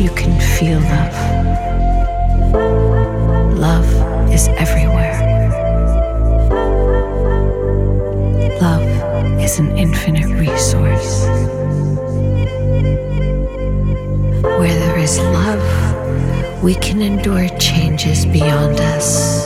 you can feel love. Love is everywhere. Love is an infinite resource. Where there is love, we can endure changes beyond us.